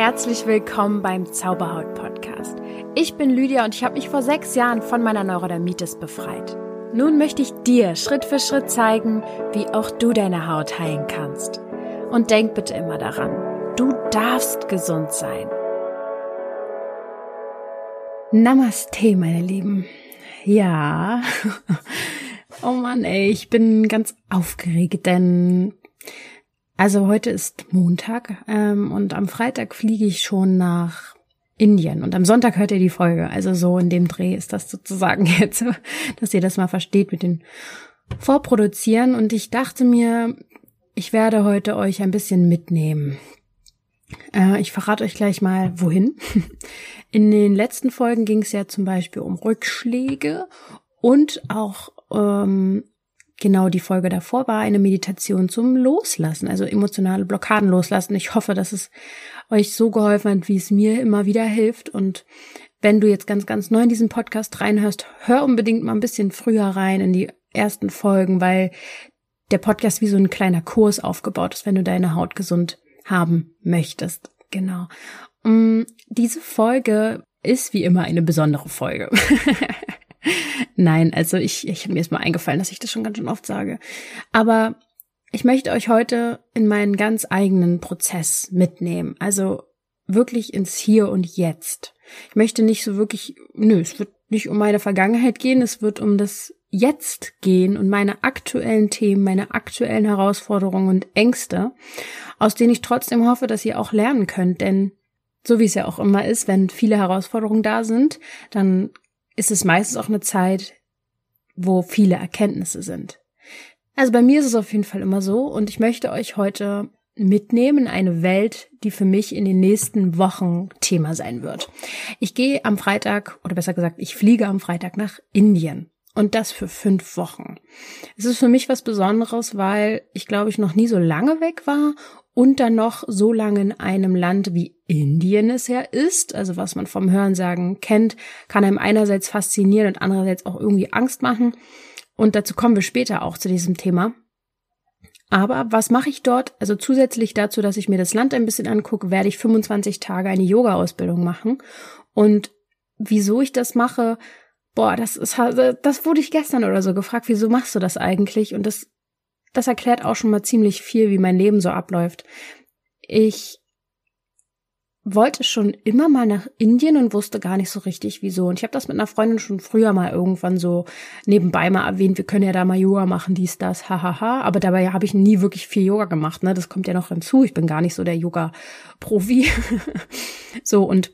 Herzlich willkommen beim Zauberhaut Podcast. Ich bin Lydia und ich habe mich vor sechs Jahren von meiner Neurodermitis befreit. Nun möchte ich dir Schritt für Schritt zeigen, wie auch du deine Haut heilen kannst. Und denk bitte immer daran, du darfst gesund sein. Namaste, meine Lieben. Ja. Oh Mann, ey, ich bin ganz aufgeregt, denn also heute ist Montag ähm, und am Freitag fliege ich schon nach Indien und am Sonntag hört ihr die Folge. Also so in dem Dreh ist das sozusagen jetzt, dass ihr das mal versteht mit den Vorproduzieren. Und ich dachte mir, ich werde heute euch ein bisschen mitnehmen. Äh, ich verrate euch gleich mal, wohin. In den letzten Folgen ging es ja zum Beispiel um Rückschläge und auch ähm, Genau die Folge davor war eine Meditation zum Loslassen, also emotionale Blockaden loslassen. Ich hoffe, dass es euch so geholfen hat, wie es mir immer wieder hilft. Und wenn du jetzt ganz, ganz neu in diesen Podcast reinhörst, hör unbedingt mal ein bisschen früher rein in die ersten Folgen, weil der Podcast wie so ein kleiner Kurs aufgebaut ist, wenn du deine Haut gesund haben möchtest. Genau. Um, diese Folge ist wie immer eine besondere Folge. Nein, also ich, ich mir ist mal eingefallen, dass ich das schon ganz schön oft sage. Aber ich möchte euch heute in meinen ganz eigenen Prozess mitnehmen. Also wirklich ins Hier und Jetzt. Ich möchte nicht so wirklich, nö, es wird nicht um meine Vergangenheit gehen, es wird um das Jetzt gehen und meine aktuellen Themen, meine aktuellen Herausforderungen und Ängste, aus denen ich trotzdem hoffe, dass ihr auch lernen könnt, denn so wie es ja auch immer ist, wenn viele Herausforderungen da sind, dann ist es meistens auch eine Zeit, wo viele Erkenntnisse sind. Also bei mir ist es auf jeden Fall immer so und ich möchte euch heute mitnehmen in eine Welt, die für mich in den nächsten Wochen Thema sein wird. Ich gehe am Freitag, oder besser gesagt, ich fliege am Freitag nach Indien. Und das für fünf Wochen. Es ist für mich was Besonderes, weil ich glaube ich noch nie so lange weg war und dann noch so lange in einem Land wie Indien es ja ist, also was man vom Hörensagen kennt, kann einem einerseits faszinieren und andererseits auch irgendwie Angst machen. Und dazu kommen wir später auch zu diesem Thema. Aber was mache ich dort? Also zusätzlich dazu, dass ich mir das Land ein bisschen angucke, werde ich 25 Tage eine Yoga-Ausbildung machen. Und wieso ich das mache, boah, das ist, das wurde ich gestern oder so gefragt, wieso machst du das eigentlich? Und das das erklärt auch schon mal ziemlich viel, wie mein Leben so abläuft. Ich wollte schon immer mal nach Indien und wusste gar nicht so richtig wieso. Und ich habe das mit einer Freundin schon früher mal irgendwann so nebenbei mal erwähnt, wir können ja da mal Yoga machen, dies, das, hahaha. Aber dabei habe ich nie wirklich viel Yoga gemacht, ne? Das kommt ja noch hinzu. Ich bin gar nicht so der Yoga-Profi. so, und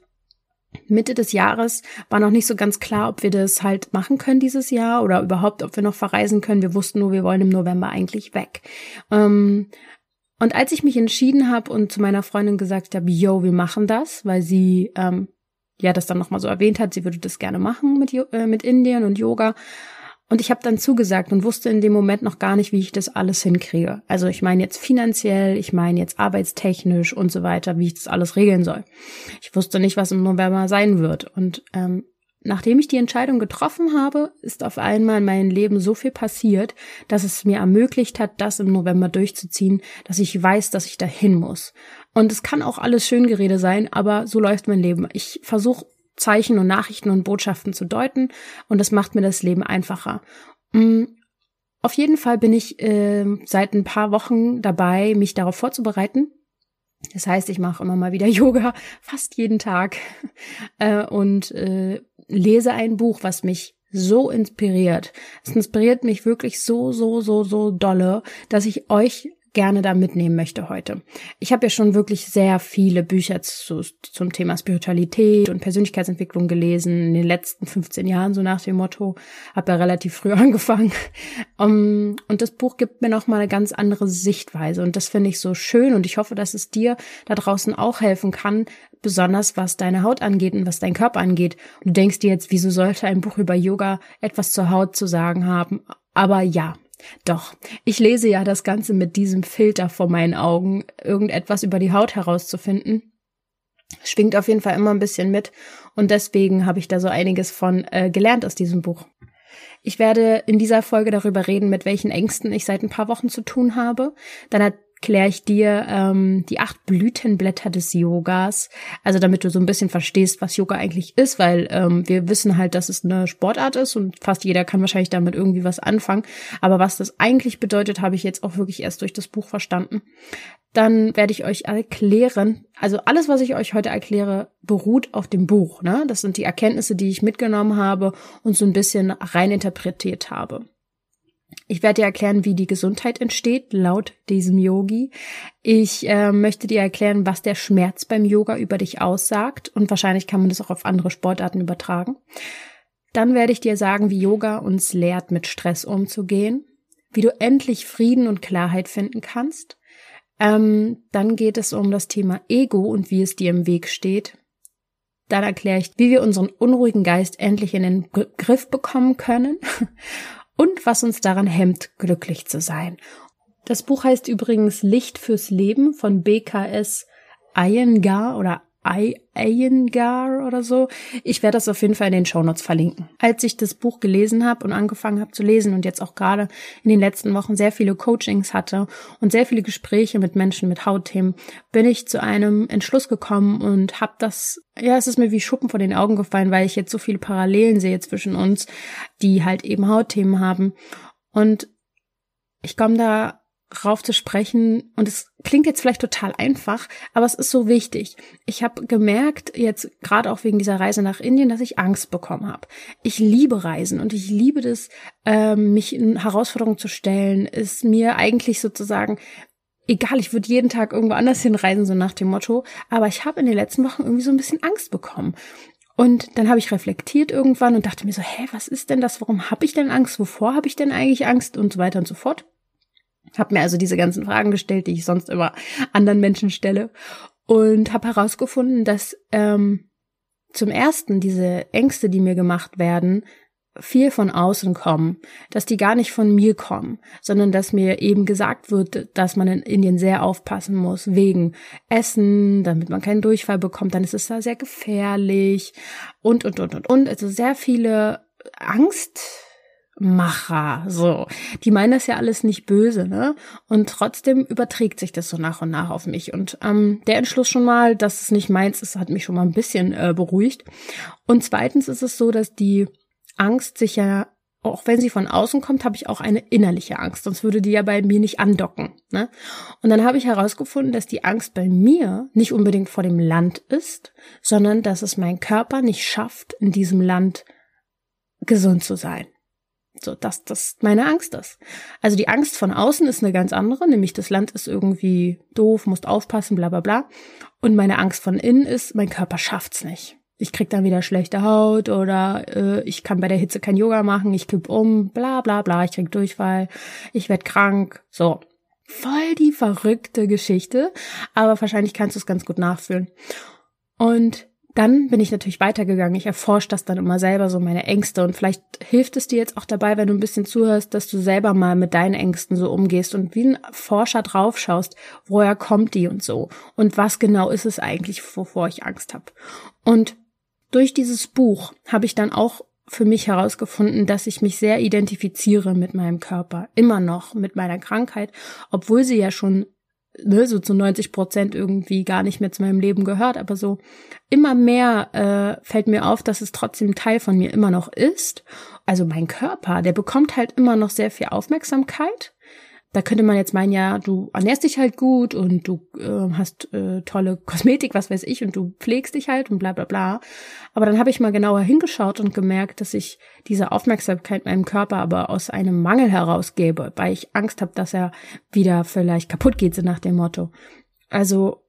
Mitte des Jahres war noch nicht so ganz klar, ob wir das halt machen können dieses Jahr oder überhaupt, ob wir noch verreisen können. Wir wussten nur, wir wollen im November eigentlich weg. Ähm, und als ich mich entschieden habe und zu meiner Freundin gesagt habe, yo, wir machen das, weil sie ähm, ja das dann nochmal so erwähnt hat, sie würde das gerne machen mit, äh, mit Indien und Yoga, und ich habe dann zugesagt und wusste in dem Moment noch gar nicht, wie ich das alles hinkriege. Also ich meine jetzt finanziell, ich meine jetzt arbeitstechnisch und so weiter, wie ich das alles regeln soll. Ich wusste nicht, was im November sein wird. Und ähm, nachdem ich die Entscheidung getroffen habe, ist auf einmal in meinem Leben so viel passiert, dass es mir ermöglicht hat, das im November durchzuziehen, dass ich weiß, dass ich dahin muss. Und es kann auch alles Schöngerede sein, aber so läuft mein Leben. Ich versuche Zeichen und Nachrichten und Botschaften zu deuten und das macht mir das Leben einfacher. Mm, auf jeden Fall bin ich äh, seit ein paar Wochen dabei, mich darauf vorzubereiten. Das heißt, ich mache immer mal wieder Yoga, fast jeden Tag äh, und äh, lese ein Buch, was mich so inspiriert. Es inspiriert mich wirklich so, so, so, so dolle, dass ich euch gerne da mitnehmen möchte heute. Ich habe ja schon wirklich sehr viele Bücher zu, zum Thema Spiritualität und Persönlichkeitsentwicklung gelesen in den letzten 15 Jahren, so nach dem Motto. Habe ja relativ früh angefangen. Um, und das Buch gibt mir nochmal eine ganz andere Sichtweise und das finde ich so schön und ich hoffe, dass es dir da draußen auch helfen kann, besonders was deine Haut angeht und was dein Körper angeht. Und du denkst dir jetzt, wieso sollte ein Buch über Yoga etwas zur Haut zu sagen haben? Aber ja, doch, ich lese ja das Ganze mit diesem Filter vor meinen Augen, irgendetwas über die Haut herauszufinden. Schwingt auf jeden Fall immer ein bisschen mit und deswegen habe ich da so einiges von äh, gelernt aus diesem Buch. Ich werde in dieser Folge darüber reden, mit welchen Ängsten ich seit ein paar Wochen zu tun habe. Dann erkläre ich dir ähm, die acht Blütenblätter des Yogas. Also damit du so ein bisschen verstehst, was Yoga eigentlich ist, weil ähm, wir wissen halt, dass es eine Sportart ist und fast jeder kann wahrscheinlich damit irgendwie was anfangen. Aber was das eigentlich bedeutet, habe ich jetzt auch wirklich erst durch das Buch verstanden. Dann werde ich euch erklären, also alles, was ich euch heute erkläre, beruht auf dem Buch. Ne? Das sind die Erkenntnisse, die ich mitgenommen habe und so ein bisschen reininterpretiert habe. Ich werde dir erklären, wie die Gesundheit entsteht, laut diesem Yogi. Ich äh, möchte dir erklären, was der Schmerz beim Yoga über dich aussagt. Und wahrscheinlich kann man das auch auf andere Sportarten übertragen. Dann werde ich dir sagen, wie Yoga uns lehrt, mit Stress umzugehen, wie du endlich Frieden und Klarheit finden kannst. Ähm, dann geht es um das Thema Ego und wie es dir im Weg steht. Dann erkläre ich, wie wir unseren unruhigen Geist endlich in den Griff bekommen können und was uns daran hemmt, glücklich zu sein. Das Buch heißt übrigens Licht fürs Leben von BKS Iyengar oder Iyengar oder so. Ich werde das auf jeden Fall in den Shownotes verlinken. Als ich das Buch gelesen habe und angefangen habe zu lesen und jetzt auch gerade in den letzten Wochen sehr viele Coachings hatte und sehr viele Gespräche mit Menschen mit Hautthemen, bin ich zu einem Entschluss gekommen und habe das, ja, es ist mir wie Schuppen vor den Augen gefallen, weil ich jetzt so viele Parallelen sehe zwischen uns, die halt eben Hautthemen haben. Und ich komme da rauf zu sprechen. Und es klingt jetzt vielleicht total einfach, aber es ist so wichtig. Ich habe gemerkt, jetzt gerade auch wegen dieser Reise nach Indien, dass ich Angst bekommen habe. Ich liebe Reisen und ich liebe das, ähm, mich in Herausforderungen zu stellen, ist mir eigentlich sozusagen egal, ich würde jeden Tag irgendwo anders hinreisen, so nach dem Motto. Aber ich habe in den letzten Wochen irgendwie so ein bisschen Angst bekommen. Und dann habe ich reflektiert irgendwann und dachte mir so, hä, was ist denn das? Warum habe ich denn Angst? Wovor habe ich denn eigentlich Angst? Und so weiter und so fort. Habe mir also diese ganzen Fragen gestellt, die ich sonst immer anderen Menschen stelle. Und habe herausgefunden, dass ähm, zum ersten diese Ängste, die mir gemacht werden, viel von außen kommen, dass die gar nicht von mir kommen, sondern dass mir eben gesagt wird, dass man in Indien sehr aufpassen muss wegen Essen, damit man keinen Durchfall bekommt, dann ist es da sehr gefährlich und und und und und. Also sehr viele Angst Macher, so. Die meinen das ja alles nicht böse, ne? Und trotzdem überträgt sich das so nach und nach auf mich. Und ähm, der Entschluss schon mal, dass es nicht meins ist, hat mich schon mal ein bisschen äh, beruhigt. Und zweitens ist es so, dass die Angst sich ja, auch wenn sie von außen kommt, habe ich auch eine innerliche Angst, sonst würde die ja bei mir nicht andocken. Ne? Und dann habe ich herausgefunden, dass die Angst bei mir nicht unbedingt vor dem Land ist, sondern dass es mein Körper nicht schafft, in diesem Land gesund zu sein. So, dass das meine Angst ist. Also die Angst von außen ist eine ganz andere, nämlich das Land ist irgendwie doof, musst aufpassen, bla bla bla. Und meine Angst von innen ist, mein Körper schafft's nicht. Ich krieg dann wieder schlechte Haut oder äh, ich kann bei der Hitze kein Yoga machen, ich kipp um, bla bla bla, ich krieg Durchfall, ich werd krank. So. Voll die verrückte Geschichte, aber wahrscheinlich kannst du es ganz gut nachfühlen. Und dann bin ich natürlich weitergegangen. Ich erforsche das dann immer selber, so meine Ängste. Und vielleicht hilft es dir jetzt auch dabei, wenn du ein bisschen zuhörst, dass du selber mal mit deinen Ängsten so umgehst und wie ein Forscher draufschaust, woher kommt die und so. Und was genau ist es eigentlich, wovor ich Angst habe. Und durch dieses Buch habe ich dann auch für mich herausgefunden, dass ich mich sehr identifiziere mit meinem Körper, immer noch mit meiner Krankheit, obwohl sie ja schon ne, so zu 90 Prozent irgendwie gar nicht mehr zu meinem Leben gehört, aber so immer mehr äh, fällt mir auf, dass es trotzdem Teil von mir immer noch ist. Also mein Körper, der bekommt halt immer noch sehr viel Aufmerksamkeit da könnte man jetzt meinen, ja, du ernährst dich halt gut und du äh, hast äh, tolle Kosmetik, was weiß ich, und du pflegst dich halt und bla bla bla. Aber dann habe ich mal genauer hingeschaut und gemerkt, dass ich diese Aufmerksamkeit meinem Körper aber aus einem Mangel herausgebe, weil ich Angst habe, dass er wieder vielleicht kaputt geht, so nach dem Motto. Also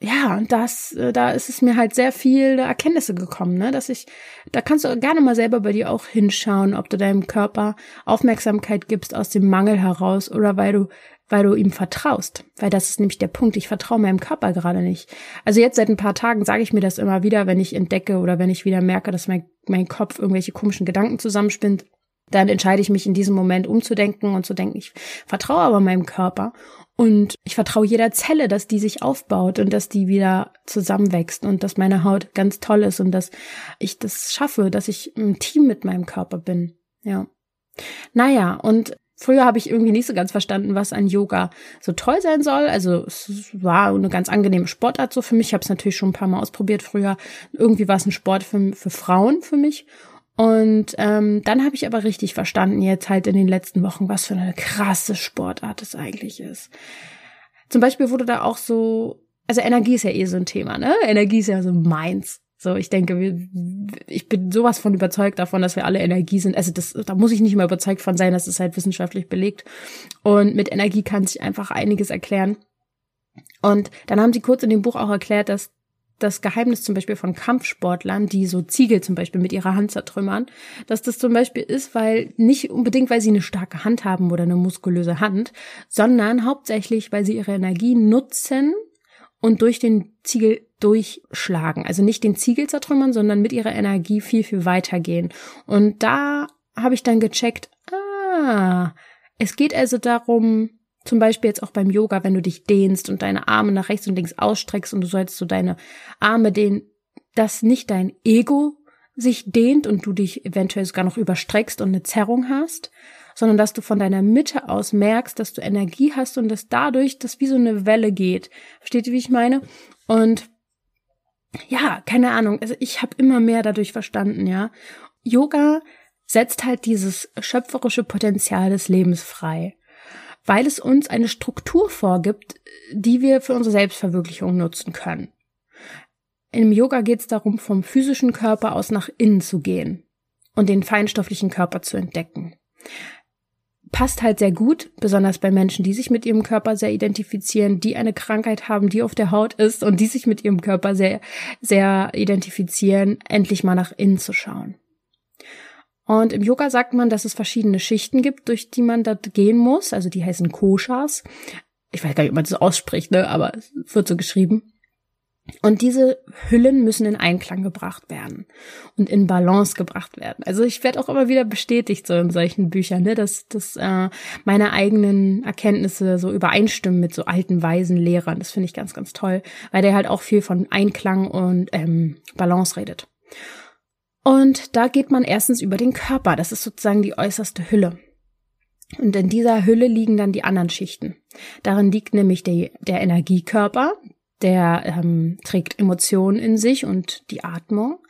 ja, und das, äh, da ist es mir halt sehr viele Erkenntnisse gekommen, ne, dass ich, da kannst du gerne mal selber bei dir auch hinschauen, ob du deinem Körper Aufmerksamkeit gibst aus dem Mangel heraus oder weil du, weil du ihm vertraust. Weil das ist nämlich der Punkt, ich vertraue meinem Körper gerade nicht. Also jetzt seit ein paar Tagen sage ich mir das immer wieder, wenn ich entdecke oder wenn ich wieder merke, dass mein, mein Kopf irgendwelche komischen Gedanken zusammenspinnt dann entscheide ich mich in diesem Moment umzudenken und zu denken, ich vertraue aber meinem Körper und ich vertraue jeder Zelle, dass die sich aufbaut und dass die wieder zusammenwächst und dass meine Haut ganz toll ist und dass ich das schaffe, dass ich im Team mit meinem Körper bin. Ja. Naja, und Früher habe ich irgendwie nicht so ganz verstanden, was an Yoga so toll sein soll. Also es war eine ganz angenehme Sportart so für mich. Ich habe es natürlich schon ein paar Mal ausprobiert früher. Irgendwie war es ein Sport für, für Frauen für mich. Und ähm, dann habe ich aber richtig verstanden jetzt halt in den letzten Wochen, was für eine krasse Sportart es eigentlich ist. Zum Beispiel wurde da auch so, also Energie ist ja eh so ein Thema, ne? Energie ist ja so meins. So, ich denke, ich bin sowas von überzeugt davon, dass wir alle Energie sind. Also das, da muss ich nicht mal überzeugt von sein, das ist halt wissenschaftlich belegt. Und mit Energie kann sich einfach einiges erklären. Und dann haben sie kurz in dem Buch auch erklärt, dass das Geheimnis zum Beispiel von Kampfsportlern, die so Ziegel zum Beispiel mit ihrer Hand zertrümmern, dass das zum Beispiel ist, weil nicht unbedingt, weil sie eine starke Hand haben oder eine muskulöse Hand, sondern hauptsächlich, weil sie ihre Energie nutzen und durch den Ziegel durchschlagen. Also nicht den Ziegel zertrümmern, sondern mit ihrer Energie viel, viel weitergehen. Und da habe ich dann gecheckt, ah, es geht also darum, zum Beispiel jetzt auch beim Yoga, wenn du dich dehnst und deine Arme nach rechts und links ausstreckst und du sollst so deine Arme dehnen, dass nicht dein Ego sich dehnt und du dich eventuell sogar noch überstreckst und eine Zerrung hast, sondern dass du von deiner Mitte aus merkst, dass du Energie hast und dass dadurch das wie so eine Welle geht. Versteht ihr, wie ich meine? Und ja, keine Ahnung, also ich habe immer mehr dadurch verstanden, ja. Yoga setzt halt dieses schöpferische Potenzial des Lebens frei, weil es uns eine Struktur vorgibt, die wir für unsere Selbstverwirklichung nutzen können. Im Yoga geht es darum, vom physischen Körper aus nach innen zu gehen und den feinstofflichen Körper zu entdecken passt halt sehr gut, besonders bei Menschen, die sich mit ihrem Körper sehr identifizieren, die eine Krankheit haben, die auf der Haut ist und die sich mit ihrem Körper sehr, sehr identifizieren, endlich mal nach innen zu schauen. Und im Yoga sagt man, dass es verschiedene Schichten gibt, durch die man dort gehen muss. Also die heißen Koshas. Ich weiß gar nicht, ob man das ausspricht, ne? aber es wird so geschrieben. Und diese Hüllen müssen in Einklang gebracht werden und in Balance gebracht werden. Also ich werde auch immer wieder bestätigt so in solchen Büchern, ne, dass, dass äh, meine eigenen Erkenntnisse so übereinstimmen mit so alten weisen Lehrern. Das finde ich ganz, ganz toll, weil der halt auch viel von Einklang und ähm, Balance redet. Und da geht man erstens über den Körper. Das ist sozusagen die äußerste Hülle. Und in dieser Hülle liegen dann die anderen Schichten. Darin liegt nämlich die, der Energiekörper, der ähm, trägt Emotionen in sich und die Atmung.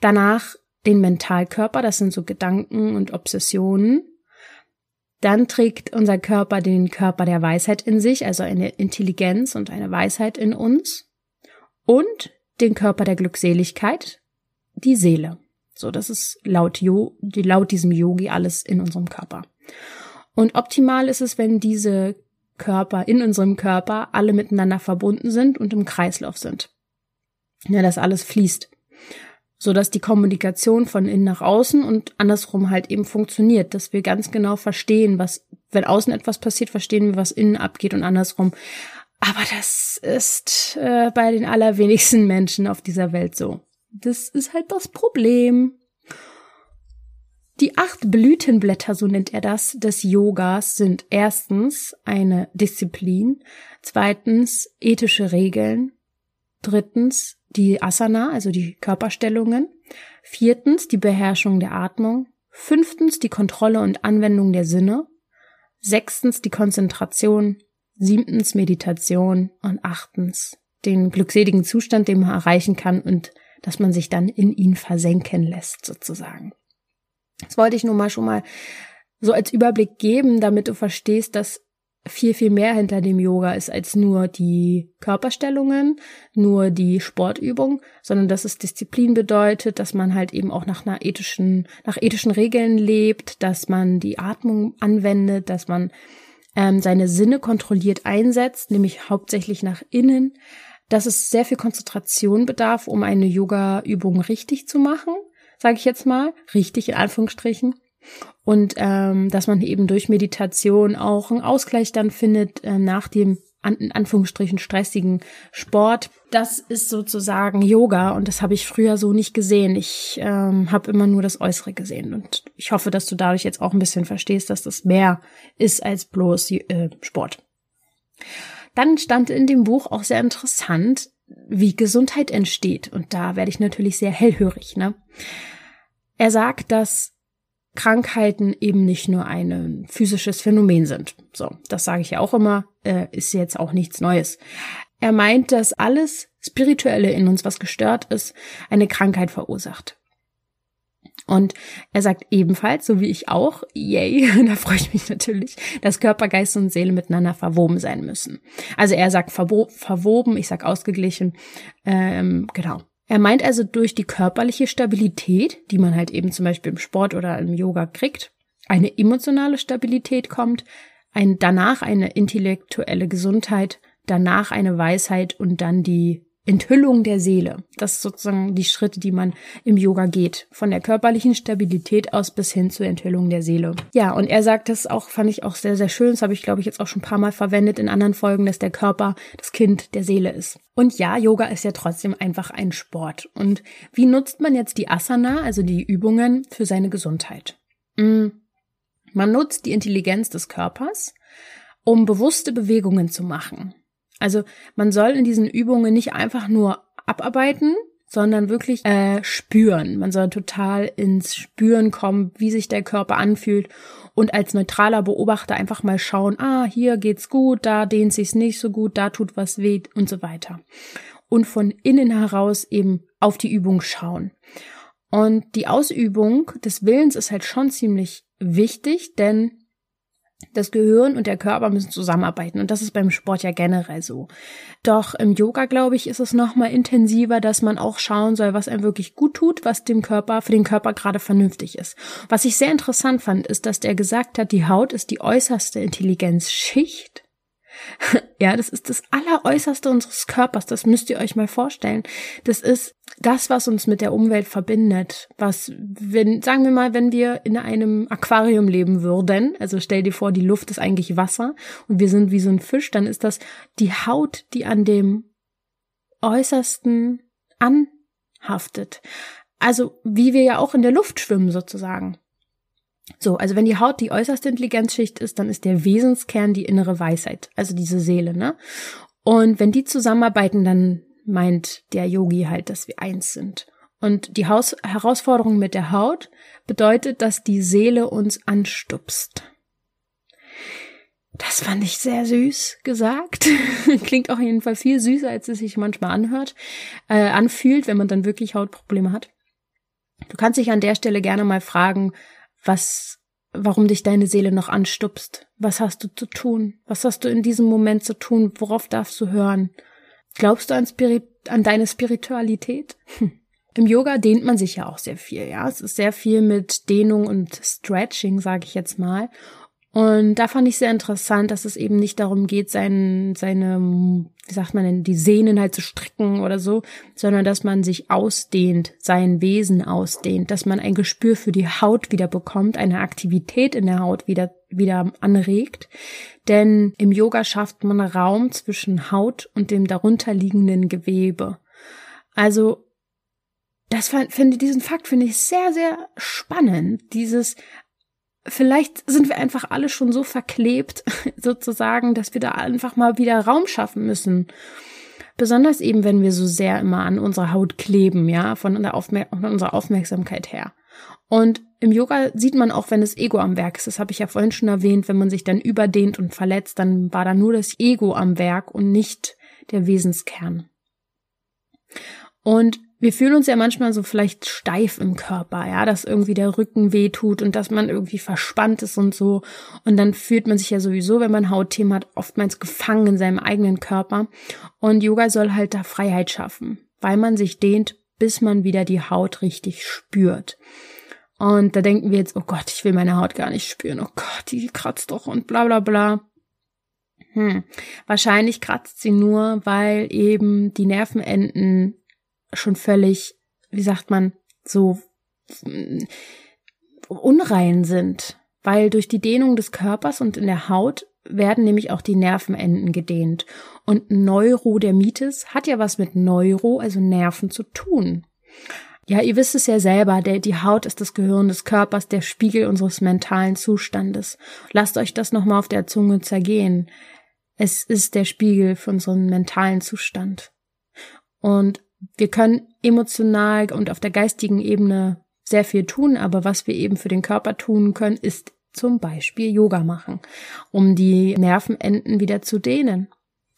Danach den Mentalkörper, das sind so Gedanken und Obsessionen. Dann trägt unser Körper den Körper der Weisheit in sich, also eine Intelligenz und eine Weisheit in uns. Und den Körper der Glückseligkeit, die Seele. So, das ist laut, jo laut diesem Yogi alles in unserem Körper. Und optimal ist es, wenn diese Körper, in unserem Körper alle miteinander verbunden sind und im Kreislauf sind. Ja, dass alles fließt. So dass die Kommunikation von innen nach außen und andersrum halt eben funktioniert, dass wir ganz genau verstehen, was, wenn außen etwas passiert, verstehen wir, was innen abgeht und andersrum. Aber das ist äh, bei den allerwenigsten Menschen auf dieser Welt so. Das ist halt das Problem. Die acht Blütenblätter, so nennt er das, des Yogas sind erstens eine Disziplin, zweitens ethische Regeln, drittens die Asana, also die Körperstellungen, viertens die Beherrschung der Atmung, fünftens die Kontrolle und Anwendung der Sinne, sechstens die Konzentration, siebtens Meditation und achtens den glückseligen Zustand, den man erreichen kann und dass man sich dann in ihn versenken lässt, sozusagen. Das wollte ich nur mal schon mal so als Überblick geben, damit du verstehst, dass viel, viel mehr hinter dem Yoga ist als nur die Körperstellungen, nur die Sportübung, sondern dass es Disziplin bedeutet, dass man halt eben auch nach einer ethischen, nach ethischen Regeln lebt, dass man die Atmung anwendet, dass man ähm, seine Sinne kontrolliert einsetzt, nämlich hauptsächlich nach innen, dass es sehr viel Konzentration bedarf, um eine Yoga-Übung richtig zu machen sage ich jetzt mal, richtig in Anführungsstrichen. Und ähm, dass man eben durch Meditation auch einen Ausgleich dann findet äh, nach dem an, in Anführungsstrichen stressigen Sport. Das ist sozusagen Yoga und das habe ich früher so nicht gesehen. Ich ähm, habe immer nur das Äußere gesehen und ich hoffe, dass du dadurch jetzt auch ein bisschen verstehst, dass das mehr ist als bloß äh, Sport. Dann stand in dem Buch auch sehr interessant, wie Gesundheit entsteht. Und da werde ich natürlich sehr hellhörig. Ne? Er sagt, dass Krankheiten eben nicht nur ein physisches Phänomen sind. So, das sage ich ja auch immer, äh, ist jetzt auch nichts Neues. Er meint, dass alles Spirituelle in uns, was gestört ist, eine Krankheit verursacht. Und er sagt ebenfalls, so wie ich auch, yay, da freue ich mich natürlich, dass Körper, Geist und Seele miteinander verwoben sein müssen. Also er sagt verwoben, ich sag ausgeglichen, ähm, genau. Er meint also durch die körperliche Stabilität, die man halt eben zum Beispiel im Sport oder im Yoga kriegt, eine emotionale Stabilität kommt, ein, danach eine intellektuelle Gesundheit, danach eine Weisheit und dann die Enthüllung der Seele. Das ist sozusagen die Schritte, die man im Yoga geht. Von der körperlichen Stabilität aus bis hin zur Enthüllung der Seele. Ja, und er sagt das auch, fand ich auch sehr, sehr schön. Das habe ich, glaube ich, jetzt auch schon ein paar Mal verwendet in anderen Folgen, dass der Körper das Kind der Seele ist. Und ja, Yoga ist ja trotzdem einfach ein Sport. Und wie nutzt man jetzt die Asana, also die Übungen, für seine Gesundheit? Mm. Man nutzt die Intelligenz des Körpers, um bewusste Bewegungen zu machen. Also man soll in diesen Übungen nicht einfach nur abarbeiten, sondern wirklich äh, spüren. Man soll total ins Spüren kommen, wie sich der Körper anfühlt und als neutraler Beobachter einfach mal schauen, ah, hier geht's gut, da dehnt sich's nicht so gut, da tut was weh und so weiter. Und von innen heraus eben auf die Übung schauen. Und die Ausübung des Willens ist halt schon ziemlich wichtig, denn das Gehirn und der Körper müssen zusammenarbeiten und das ist beim Sport ja generell so. Doch im Yoga, glaube ich, ist es noch mal intensiver, dass man auch schauen soll, was einem wirklich gut tut, was dem Körper, für den Körper gerade vernünftig ist. Was ich sehr interessant fand, ist, dass der gesagt hat, die Haut ist die äußerste Intelligenzschicht Ja, das ist das Alleräußerste unseres Körpers. Das müsst ihr euch mal vorstellen. Das ist das, was uns mit der Umwelt verbindet. Was, wenn, sagen wir mal, wenn wir in einem Aquarium leben würden, also stell dir vor, die Luft ist eigentlich Wasser und wir sind wie so ein Fisch, dann ist das die Haut, die an dem äußersten anhaftet. Also, wie wir ja auch in der Luft schwimmen sozusagen. So, also wenn die Haut die äußerste Intelligenzschicht ist, dann ist der Wesenskern die innere Weisheit, also diese Seele, ne? Und wenn die zusammenarbeiten, dann meint der Yogi halt, dass wir eins sind. Und die Haus Herausforderung mit der Haut bedeutet, dass die Seele uns anstupst. Das fand ich sehr süß gesagt. Klingt auf jeden Fall viel süßer, als es sich manchmal anhört, äh, anfühlt, wenn man dann wirklich Hautprobleme hat. Du kannst dich an der Stelle gerne mal fragen, was, warum dich deine Seele noch anstupst. Was hast du zu tun? Was hast du in diesem Moment zu tun? Worauf darfst du hören? Glaubst du an, Spirit, an deine Spiritualität? Hm. Im Yoga dehnt man sich ja auch sehr viel, ja. Es ist sehr viel mit Dehnung und Stretching, sage ich jetzt mal. Und da fand ich sehr interessant, dass es eben nicht darum geht, sein, seine, wie sagt man denn, die Sehnen halt zu stricken oder so, sondern dass man sich ausdehnt, sein Wesen ausdehnt, dass man ein Gespür für die Haut wieder bekommt, eine Aktivität in der Haut wieder, wieder anregt. Denn im Yoga schafft man Raum zwischen Haut und dem darunterliegenden Gewebe. Also das finde diesen Fakt finde ich sehr sehr spannend. Dieses vielleicht sind wir einfach alle schon so verklebt, sozusagen, dass wir da einfach mal wieder Raum schaffen müssen. Besonders eben, wenn wir so sehr immer an unserer Haut kleben, ja, von, unserer Aufmerksamkeit her. Und im Yoga sieht man auch, wenn das Ego am Werk ist. Das habe ich ja vorhin schon erwähnt. Wenn man sich dann überdehnt und verletzt, dann war da nur das Ego am Werk und nicht der Wesenskern. Und wir fühlen uns ja manchmal so vielleicht steif im Körper, ja, dass irgendwie der Rücken weh tut und dass man irgendwie verspannt ist und so. Und dann fühlt man sich ja sowieso, wenn man Hautthemen hat, oftmals gefangen in seinem eigenen Körper. Und Yoga soll halt da Freiheit schaffen, weil man sich dehnt, bis man wieder die Haut richtig spürt. Und da denken wir jetzt, oh Gott, ich will meine Haut gar nicht spüren. Oh Gott, die kratzt doch und bla bla bla. Hm. Wahrscheinlich kratzt sie nur, weil eben die Nervenenden schon völlig, wie sagt man, so mm, unrein sind, weil durch die Dehnung des Körpers und in der Haut werden nämlich auch die Nervenenden gedehnt. Und Neurodermitis hat ja was mit Neuro, also Nerven zu tun. Ja, ihr wisst es ja selber, der, die Haut ist das Gehirn des Körpers, der Spiegel unseres mentalen Zustandes. Lasst euch das nochmal auf der Zunge zergehen. Es ist der Spiegel für unseren mentalen Zustand. Und wir können emotional und auf der geistigen Ebene sehr viel tun, aber was wir eben für den Körper tun können, ist zum Beispiel Yoga machen, um die Nervenenden wieder zu dehnen.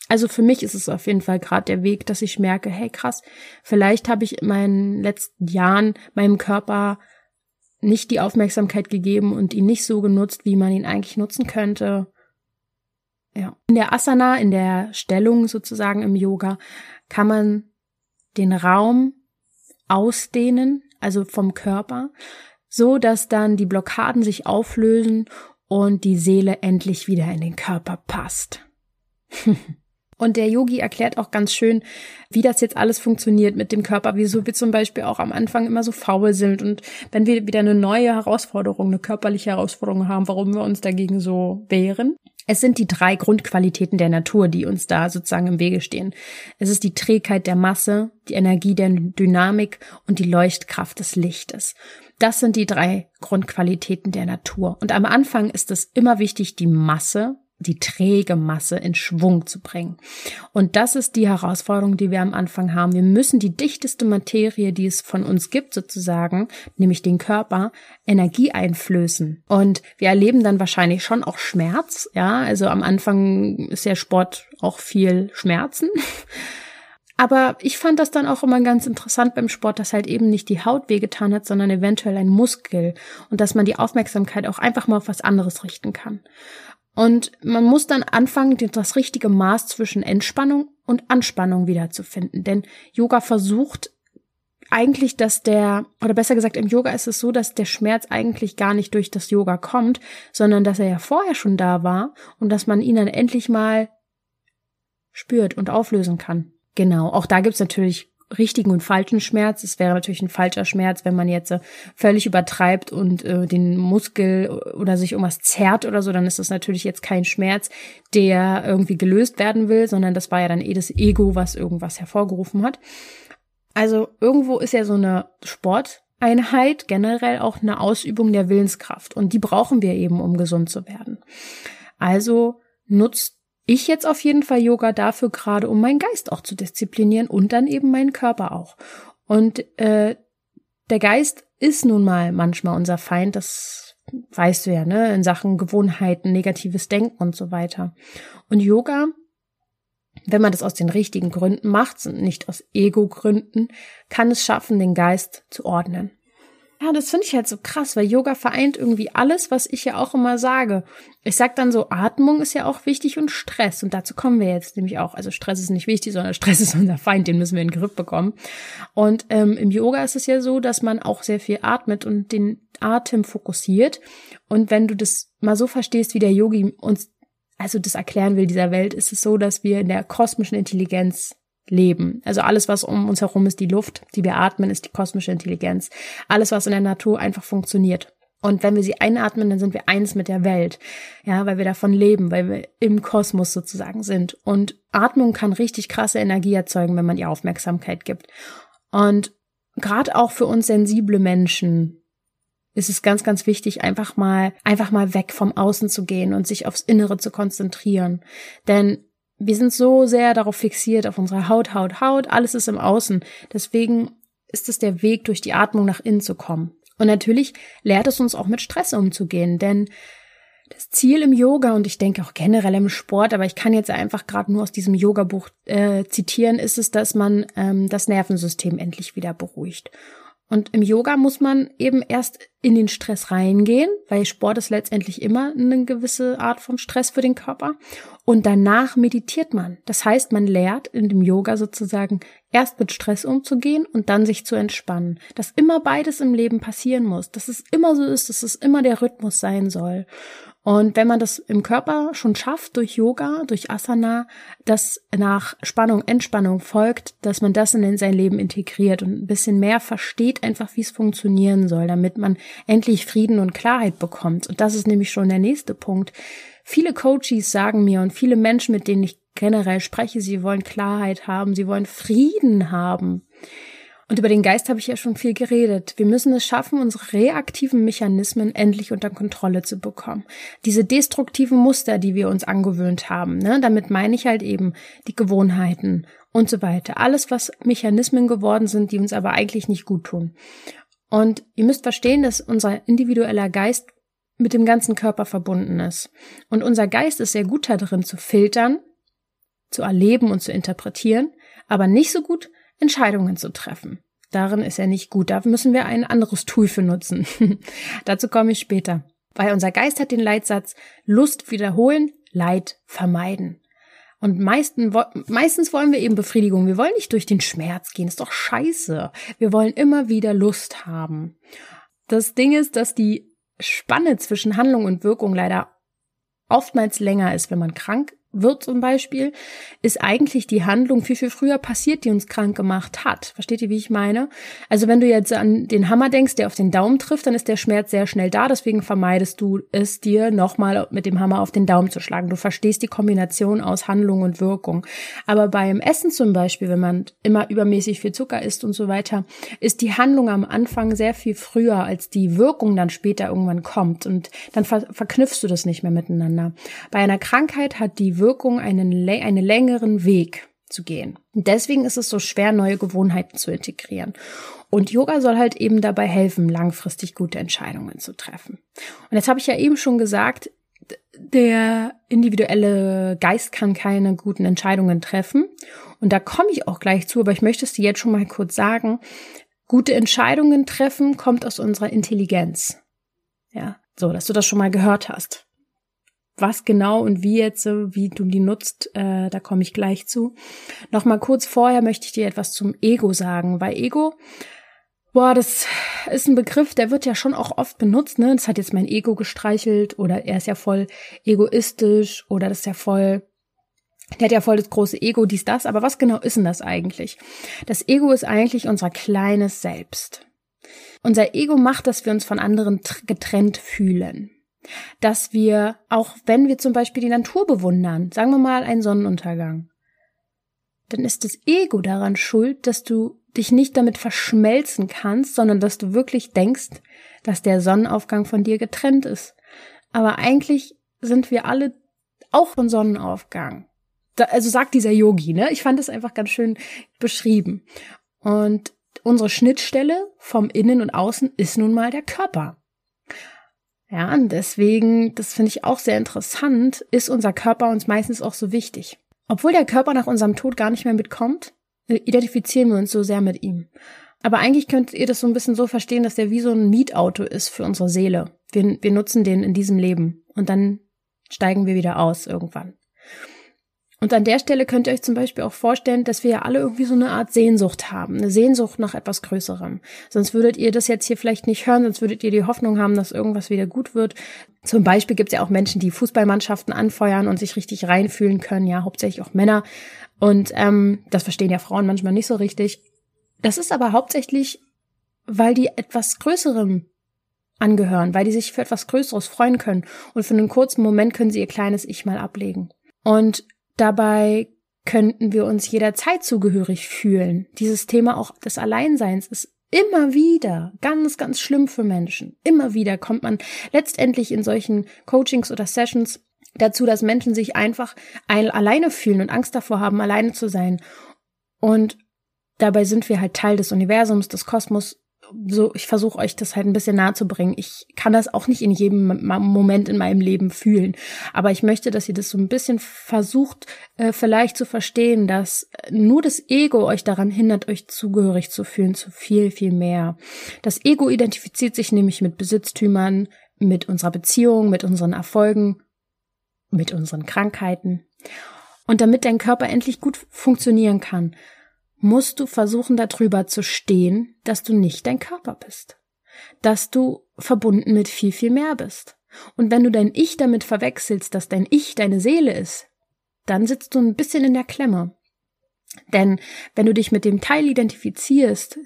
Also für mich ist es auf jeden Fall gerade der Weg, dass ich merke, hey krass, vielleicht habe ich in meinen letzten Jahren meinem Körper nicht die Aufmerksamkeit gegeben und ihn nicht so genutzt, wie man ihn eigentlich nutzen könnte. Ja. In der Asana, in der Stellung sozusagen im Yoga, kann man den Raum ausdehnen, also vom Körper, so dass dann die Blockaden sich auflösen und die Seele endlich wieder in den Körper passt. Und der Yogi erklärt auch ganz schön, wie das jetzt alles funktioniert mit dem Körper, wieso wir zum Beispiel auch am Anfang immer so faul sind und wenn wir wieder eine neue Herausforderung, eine körperliche Herausforderung haben, warum wir uns dagegen so wehren. Es sind die drei Grundqualitäten der Natur, die uns da sozusagen im Wege stehen. Es ist die Trägheit der Masse, die Energie der Dynamik und die Leuchtkraft des Lichtes. Das sind die drei Grundqualitäten der Natur. Und am Anfang ist es immer wichtig, die Masse die träge Masse in Schwung zu bringen. Und das ist die Herausforderung, die wir am Anfang haben. Wir müssen die dichteste Materie, die es von uns gibt, sozusagen, nämlich den Körper, Energie einflößen. Und wir erleben dann wahrscheinlich schon auch Schmerz. Ja, also am Anfang ist ja Sport auch viel Schmerzen. Aber ich fand das dann auch immer ganz interessant beim Sport, dass halt eben nicht die Haut wehgetan hat, sondern eventuell ein Muskel und dass man die Aufmerksamkeit auch einfach mal auf was anderes richten kann. Und man muss dann anfangen, das richtige Maß zwischen Entspannung und Anspannung wiederzufinden. Denn Yoga versucht eigentlich, dass der, oder besser gesagt, im Yoga ist es so, dass der Schmerz eigentlich gar nicht durch das Yoga kommt, sondern dass er ja vorher schon da war und dass man ihn dann endlich mal spürt und auflösen kann. Genau, auch da gibt's natürlich richtigen und falschen Schmerz. Es wäre natürlich ein falscher Schmerz, wenn man jetzt äh, völlig übertreibt und äh, den Muskel oder sich irgendwas zerrt oder so, dann ist das natürlich jetzt kein Schmerz, der irgendwie gelöst werden will, sondern das war ja dann eh das Ego, was irgendwas hervorgerufen hat. Also irgendwo ist ja so eine Sporteinheit generell auch eine Ausübung der Willenskraft und die brauchen wir eben, um gesund zu werden. Also nutzt ich jetzt auf jeden Fall Yoga dafür gerade, um meinen Geist auch zu disziplinieren und dann eben meinen Körper auch. Und äh, der Geist ist nun mal manchmal unser Feind, das weißt du ja, ne, in Sachen Gewohnheiten, negatives Denken und so weiter. Und Yoga, wenn man das aus den richtigen Gründen macht, und nicht aus Ego-Gründen, kann es schaffen, den Geist zu ordnen. Ja, das finde ich halt so krass, weil Yoga vereint irgendwie alles, was ich ja auch immer sage. Ich sag dann so, Atmung ist ja auch wichtig und Stress. Und dazu kommen wir jetzt nämlich auch. Also Stress ist nicht wichtig, sondern Stress ist unser Feind, den müssen wir in den Griff bekommen. Und ähm, im Yoga ist es ja so, dass man auch sehr viel atmet und den Atem fokussiert. Und wenn du das mal so verstehst, wie der Yogi uns also das erklären will dieser Welt, ist es so, dass wir in der kosmischen Intelligenz leben. Also alles, was um uns herum ist, die Luft, die wir atmen, ist die kosmische Intelligenz. Alles, was in der Natur einfach funktioniert. Und wenn wir sie einatmen, dann sind wir eins mit der Welt. Ja, weil wir davon leben, weil wir im Kosmos sozusagen sind. Und Atmung kann richtig krasse Energie erzeugen, wenn man ihr Aufmerksamkeit gibt. Und gerade auch für uns sensible Menschen ist es ganz, ganz wichtig, einfach mal, einfach mal weg vom Außen zu gehen und sich aufs Innere zu konzentrieren. Denn wir sind so sehr darauf fixiert, auf unsere Haut, Haut, Haut, alles ist im Außen. Deswegen ist es der Weg, durch die Atmung nach innen zu kommen. Und natürlich lehrt es uns auch mit Stress umzugehen, denn das Ziel im Yoga und ich denke auch generell im Sport, aber ich kann jetzt einfach gerade nur aus diesem Yoga-Buch äh, zitieren, ist es, dass man ähm, das Nervensystem endlich wieder beruhigt. Und im Yoga muss man eben erst in den Stress reingehen, weil Sport ist letztendlich immer eine gewisse Art von Stress für den Körper. Und danach meditiert man. Das heißt, man lehrt in dem Yoga sozusagen erst mit Stress umzugehen und dann sich zu entspannen. Dass immer beides im Leben passieren muss. Dass es immer so ist, dass es immer der Rhythmus sein soll. Und wenn man das im Körper schon schafft, durch Yoga, durch Asana, das nach Spannung, Entspannung folgt, dass man das in sein Leben integriert und ein bisschen mehr versteht einfach, wie es funktionieren soll, damit man endlich Frieden und Klarheit bekommt. Und das ist nämlich schon der nächste Punkt. Viele Coaches sagen mir und viele Menschen, mit denen ich generell spreche, sie wollen Klarheit haben, sie wollen Frieden haben. Und über den Geist habe ich ja schon viel geredet. Wir müssen es schaffen, unsere reaktiven Mechanismen endlich unter Kontrolle zu bekommen. Diese destruktiven Muster, die wir uns angewöhnt haben, ne? damit meine ich halt eben die Gewohnheiten und so weiter. Alles, was Mechanismen geworden sind, die uns aber eigentlich nicht gut tun. Und ihr müsst verstehen, dass unser individueller Geist mit dem ganzen Körper verbunden ist. Und unser Geist ist sehr gut darin zu filtern, zu erleben und zu interpretieren, aber nicht so gut Entscheidungen zu treffen. Darin ist er nicht gut. Da müssen wir ein anderes Tool für nutzen. Dazu komme ich später. Weil unser Geist hat den Leitsatz Lust wiederholen, Leid vermeiden. Und meisten, meistens wollen wir eben Befriedigung. Wir wollen nicht durch den Schmerz gehen. ist doch scheiße. Wir wollen immer wieder Lust haben. Das Ding ist, dass die Spanne zwischen Handlung und Wirkung leider oftmals länger ist, wenn man krank wird zum Beispiel, ist eigentlich die Handlung viel, viel früher passiert, die uns krank gemacht hat. Versteht ihr, wie ich meine? Also wenn du jetzt an den Hammer denkst, der auf den Daumen trifft, dann ist der Schmerz sehr schnell da. Deswegen vermeidest du es dir, nochmal mit dem Hammer auf den Daumen zu schlagen. Du verstehst die Kombination aus Handlung und Wirkung. Aber beim Essen zum Beispiel, wenn man immer übermäßig viel Zucker isst und so weiter, ist die Handlung am Anfang sehr viel früher, als die Wirkung dann später irgendwann kommt. Und dann ver verknüpfst du das nicht mehr miteinander. Bei einer Krankheit hat die Wirkung einen, einen längeren Weg zu gehen. Deswegen ist es so schwer, neue Gewohnheiten zu integrieren. Und Yoga soll halt eben dabei helfen, langfristig gute Entscheidungen zu treffen. Und jetzt habe ich ja eben schon gesagt, der individuelle Geist kann keine guten Entscheidungen treffen. Und da komme ich auch gleich zu, aber ich möchte es dir jetzt schon mal kurz sagen. Gute Entscheidungen treffen kommt aus unserer Intelligenz. Ja, so, dass du das schon mal gehört hast was genau und wie jetzt, wie du die nutzt, äh, da komme ich gleich zu. Nochmal kurz vorher möchte ich dir etwas zum Ego sagen, weil Ego, boah, das ist ein Begriff, der wird ja schon auch oft benutzt, ne? Das hat jetzt mein Ego gestreichelt oder er ist ja voll egoistisch oder das ist ja voll der hat ja voll das große Ego, dies, das, aber was genau ist denn das eigentlich? Das Ego ist eigentlich unser kleines Selbst. Unser Ego macht, dass wir uns von anderen getrennt fühlen dass wir, auch wenn wir zum Beispiel die Natur bewundern, sagen wir mal einen Sonnenuntergang, dann ist das Ego daran schuld, dass du dich nicht damit verschmelzen kannst, sondern dass du wirklich denkst, dass der Sonnenaufgang von dir getrennt ist. Aber eigentlich sind wir alle auch von Sonnenaufgang. Da, also sagt dieser Yogi, ne? Ich fand das einfach ganz schön beschrieben. Und unsere Schnittstelle vom Innen und Außen ist nun mal der Körper. Ja, und deswegen, das finde ich auch sehr interessant, ist unser Körper uns meistens auch so wichtig. Obwohl der Körper nach unserem Tod gar nicht mehr mitkommt, identifizieren wir uns so sehr mit ihm. Aber eigentlich könnt ihr das so ein bisschen so verstehen, dass der wie so ein Mietauto ist für unsere Seele. Wir, wir nutzen den in diesem Leben und dann steigen wir wieder aus irgendwann. Und an der Stelle könnt ihr euch zum Beispiel auch vorstellen, dass wir ja alle irgendwie so eine Art Sehnsucht haben, eine Sehnsucht nach etwas Größerem. Sonst würdet ihr das jetzt hier vielleicht nicht hören, sonst würdet ihr die Hoffnung haben, dass irgendwas wieder gut wird. Zum Beispiel gibt es ja auch Menschen, die Fußballmannschaften anfeuern und sich richtig reinfühlen können, ja, hauptsächlich auch Männer. Und ähm, das verstehen ja Frauen manchmal nicht so richtig. Das ist aber hauptsächlich, weil die etwas Größerem angehören, weil die sich für etwas Größeres freuen können. Und für einen kurzen Moment können sie ihr kleines Ich mal ablegen. Und Dabei könnten wir uns jederzeit zugehörig fühlen. Dieses Thema auch des Alleinseins ist immer wieder ganz, ganz schlimm für Menschen. Immer wieder kommt man letztendlich in solchen Coachings oder Sessions dazu, dass Menschen sich einfach alleine fühlen und Angst davor haben, alleine zu sein. Und dabei sind wir halt Teil des Universums, des Kosmos so, ich versuche euch das halt ein bisschen nahe zu bringen. Ich kann das auch nicht in jedem Moment in meinem Leben fühlen. Aber ich möchte, dass ihr das so ein bisschen versucht, äh, vielleicht zu verstehen, dass nur das Ego euch daran hindert, euch zugehörig zu fühlen, zu viel, viel mehr. Das Ego identifiziert sich nämlich mit Besitztümern, mit unserer Beziehung, mit unseren Erfolgen, mit unseren Krankheiten. Und damit dein Körper endlich gut funktionieren kann, musst du versuchen darüber zu stehen, dass du nicht dein Körper bist, dass du verbunden mit viel, viel mehr bist. Und wenn du dein Ich damit verwechselst, dass dein Ich deine Seele ist, dann sitzt du ein bisschen in der Klemme. Denn wenn du dich mit dem Teil identifizierst,